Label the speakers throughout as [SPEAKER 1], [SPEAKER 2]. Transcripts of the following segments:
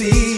[SPEAKER 1] see.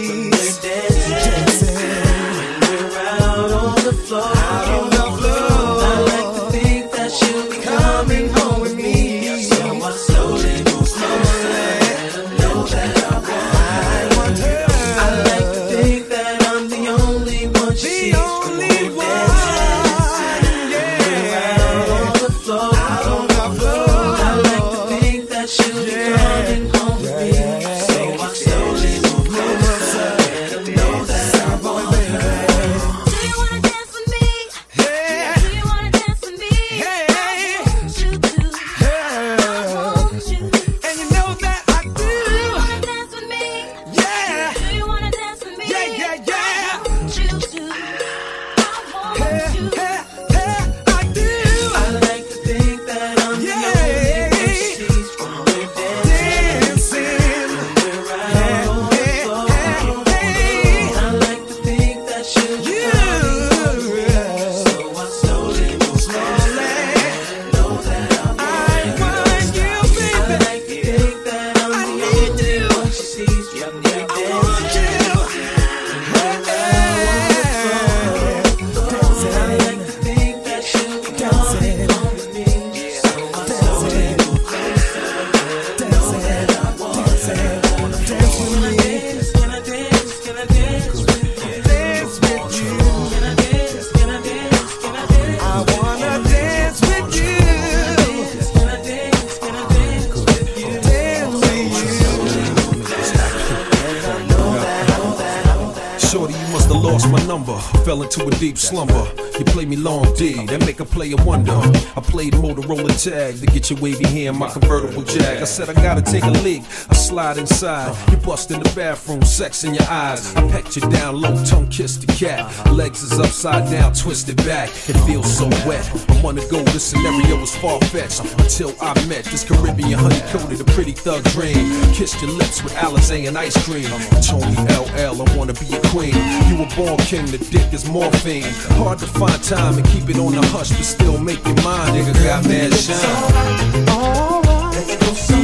[SPEAKER 1] D that make a player wonder. I played Motorola tag to get your wavy hair in my convertible jag. I said I gotta take a leak slide inside. You bust in the bathroom, sex in your eyes. I pet you down low, tongue kiss the cat. Legs is upside down, twisted back. It feels so wet. I wanna go, this scenario was far fetched. Until I met this Caribbean honey coated, a pretty thug dream. Kissed your lips with Alizé and ice cream. Tony LL, I wanna be a queen. You were born king, the dick is morphine. Hard to find time and keep it on the hush, but still make your mind. Nigga got mad shine.
[SPEAKER 2] It's
[SPEAKER 3] alright, alright. Let's go.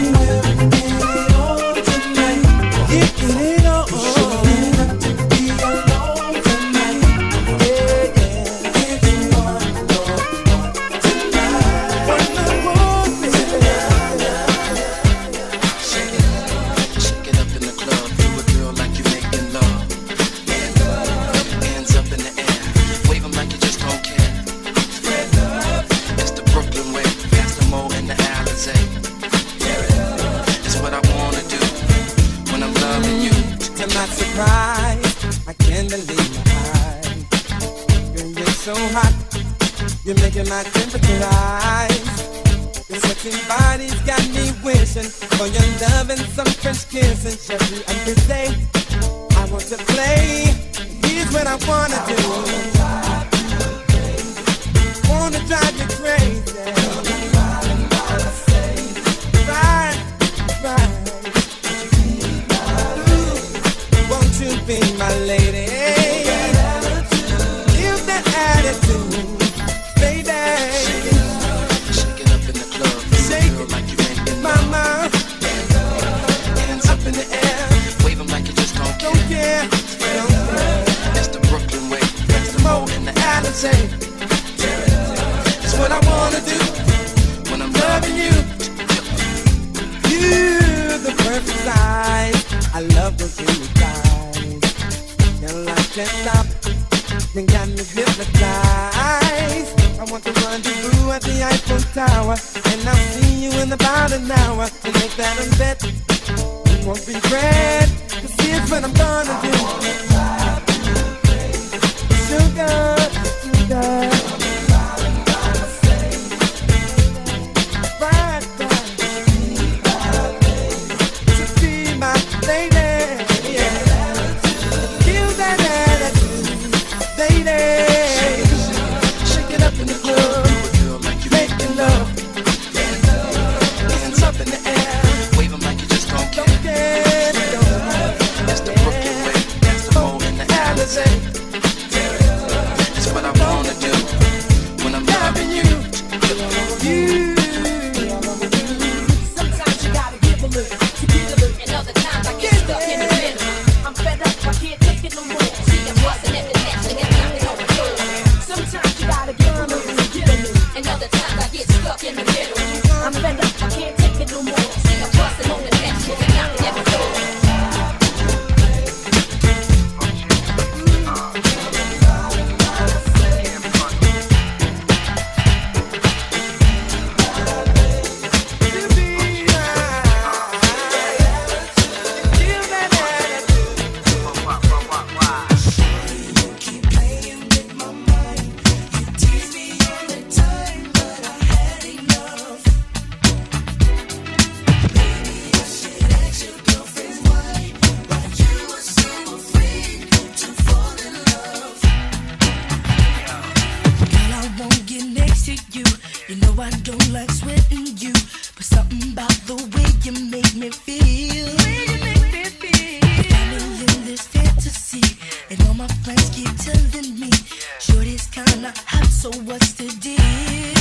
[SPEAKER 3] something got me hypnotized. I want to run to you at the Eiffel Tower, and I'll see you in about an hour. to make that a bet, you won't regret. Cause here's what I'm gonna do. Sugar, sugar.
[SPEAKER 4] here.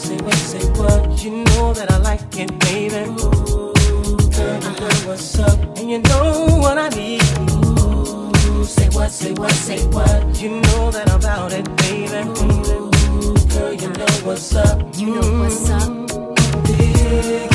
[SPEAKER 4] Say what,
[SPEAKER 5] say what,
[SPEAKER 3] you know that I
[SPEAKER 6] like it, baby. Ooh, girl, you know what's up, and you know what I need. Ooh, say what, say what, say what, you know that I'm about it, baby. Ooh, girl, you know what's up, you know what's up.
[SPEAKER 1] Mm-hmm. Big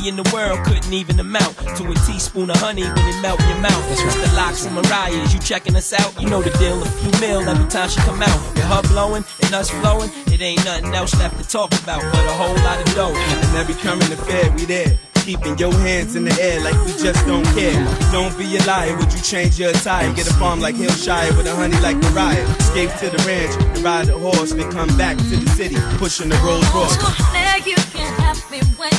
[SPEAKER 1] money in the world couldn't even amount to a teaspoon of honey when it melt in your mouth. That's right. The LOX from Mariah, you checking us out? You know the deal, a few mil every time she come out. With her blowing and us flowing, it ain't nothing else left to talk about but a whole lot of dough.
[SPEAKER 7] And every coming to Fed, we there. Keeping your hands in the air like we just don't care. Don't be a liar, would you change your attire? Get a farm like Hillshire with a honey like Mariah. Escape to the ranch, and ride a horse, then come back to the city, pushing the Rolls Royce.
[SPEAKER 8] Now you can have me when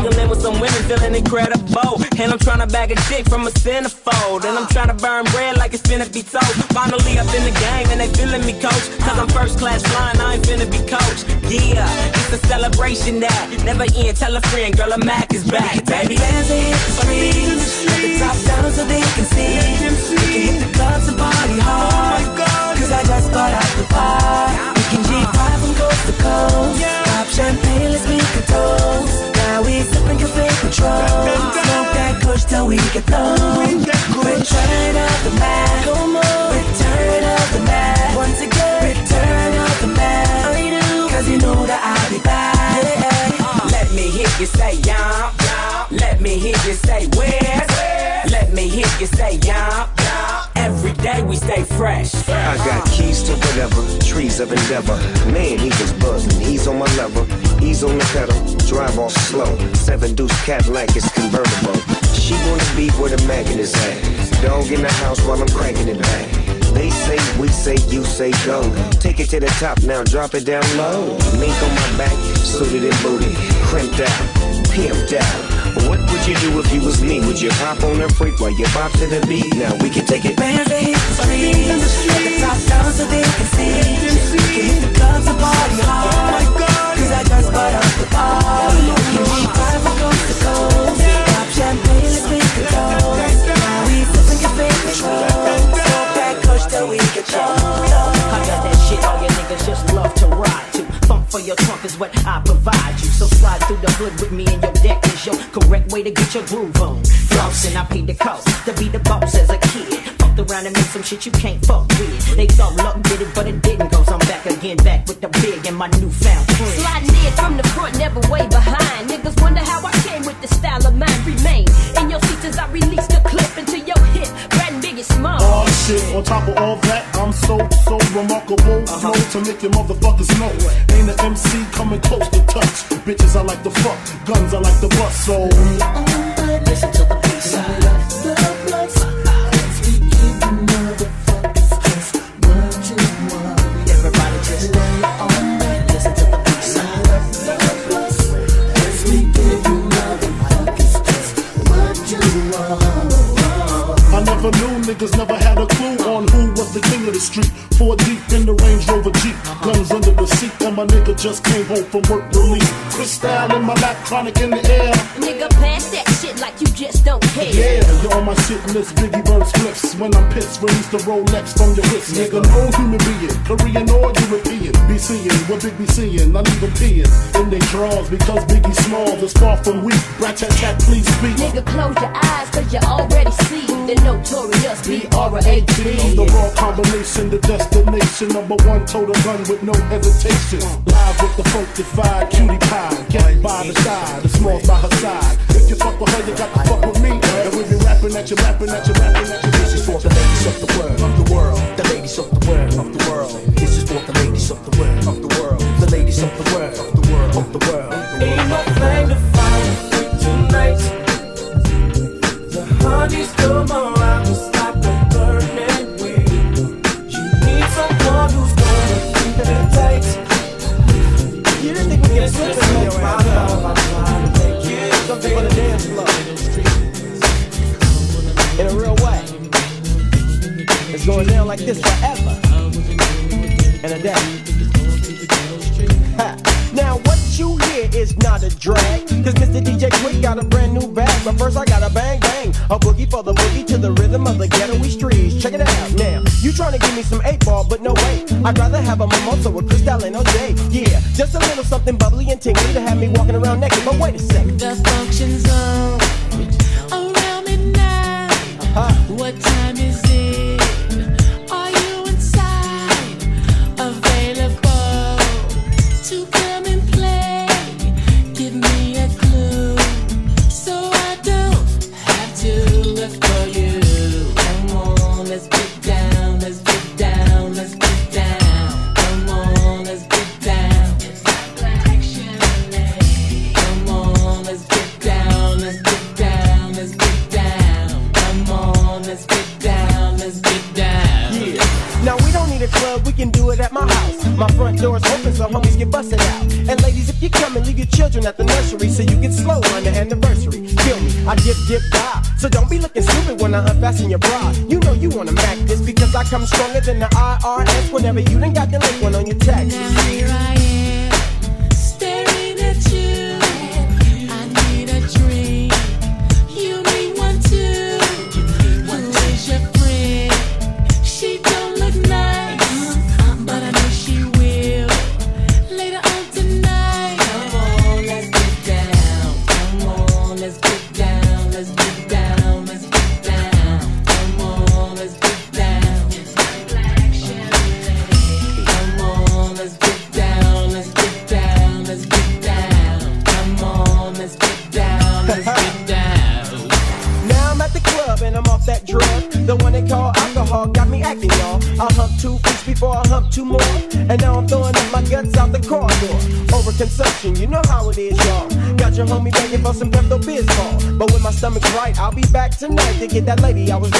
[SPEAKER 9] Mingling with some women feeling incredible. And I'm trying to bag a chick from a centerfold. And I'm trying to burn bread like it's finna be toast. Finally up in the game and they feeling me coach. Cause I'm first class flying, I ain't finna be coach. Yeah, it's a celebration that never end. Tell a friend, girl, a Mack is back, baby.
[SPEAKER 6] They hit the streets. Let the top down so they can see. We can hit the clubs and party hard. Cause I just got out the bar. We can G5 from coast to coast. Pop champagne, let's make a toast. Now we sipping cafe control. Smoke that kush till we get blown. Return of the Mack. Return of the Mack. Once again. Return of the Mack. Cause you know that I'll be back.
[SPEAKER 9] Let me hear you say yum. Let me hear you say where. Let me hear you say yum. Stay fresh.
[SPEAKER 10] I got keys to whatever, trees of endeavor. Man, he was buzzing. He's on my level. He's on the pedal. Drive off slow. Seven deuce Cadillac is convertible. She wanna be where the magnet is at. Dog in the house while I'm cranking it back. They say, we say, you say go. Take it to the top now, drop it down low. Mink on my back, suited and booted, crimped out, pimped out. What would you do if you was me? Would you hop on a freak while you bop to the beat? Now we can take it back.
[SPEAKER 6] Bands get
[SPEAKER 11] your groove on. Flossing, I paid the cost to be the boss as a kid. Fucked around and made some shit you can't fuck with. They thought luck did it, but it didn't. Cause I'm back again, back with the big and my newfound friend.
[SPEAKER 5] Sliding in from the front, never way behind. Niggas wonder how I came with the style of mine. Remain in your seats as I release the clip into your
[SPEAKER 12] shit, on top of all that, I'm so, so remarkable. Uh-huh. Flow to make your motherfuckers know. Ain't an MC coming close to touch. Bitches I like to fuck, guns I like to bust, so.
[SPEAKER 11] Just
[SPEAKER 12] came home from work relief. Cristal in my lap, chronic in the air.
[SPEAKER 5] Nigga, pass that shit like you just don't care.
[SPEAKER 12] Yeah, you're on my shit list, Biggie Bird spliffs. When I'm pissed, release the Rolex from your wrist. Nigga, no human being, Korean or European. Be seeing what Big be seeing, not even peeing in they drawers because Biggie small is far from weak. Rat tat tat, please speak.
[SPEAKER 5] Nigga, close your eyes, cause you already see the notorious B-R-A-T.
[SPEAKER 12] The raw combination, the destination. Number one, total gun with no hesitation. Live with the funkified cutie pie. Get by the side, the smalls by her side. If you fuck with her, you got to fuck with me. And we be rapping at you, rapping at you, rapping at you. This is for the ladies of the world, of the world. The ladies of the world, of the world. This is for the ladies of the world.
[SPEAKER 3] Now. You trying to give me some eight ball, but no way. I'd rather have a mimosa with Cristal and OJ. Yeah, just a little something bubbly and tingly to have me walking around naked. But wait a second.
[SPEAKER 13] The function zone around midnight. Uh-huh. What time is
[SPEAKER 3] My front door's open so homies get busted out. And ladies, if you come and leave your children at the nursery so you get slow on the anniversary. Kill me, I dip, dip, die. So don't be looking stupid when I unfasten your bra. You know you wanna mac this because I come stronger than the IRS whenever you done got the link one on your taxes.
[SPEAKER 13] Now here I am, get
[SPEAKER 3] that lady I was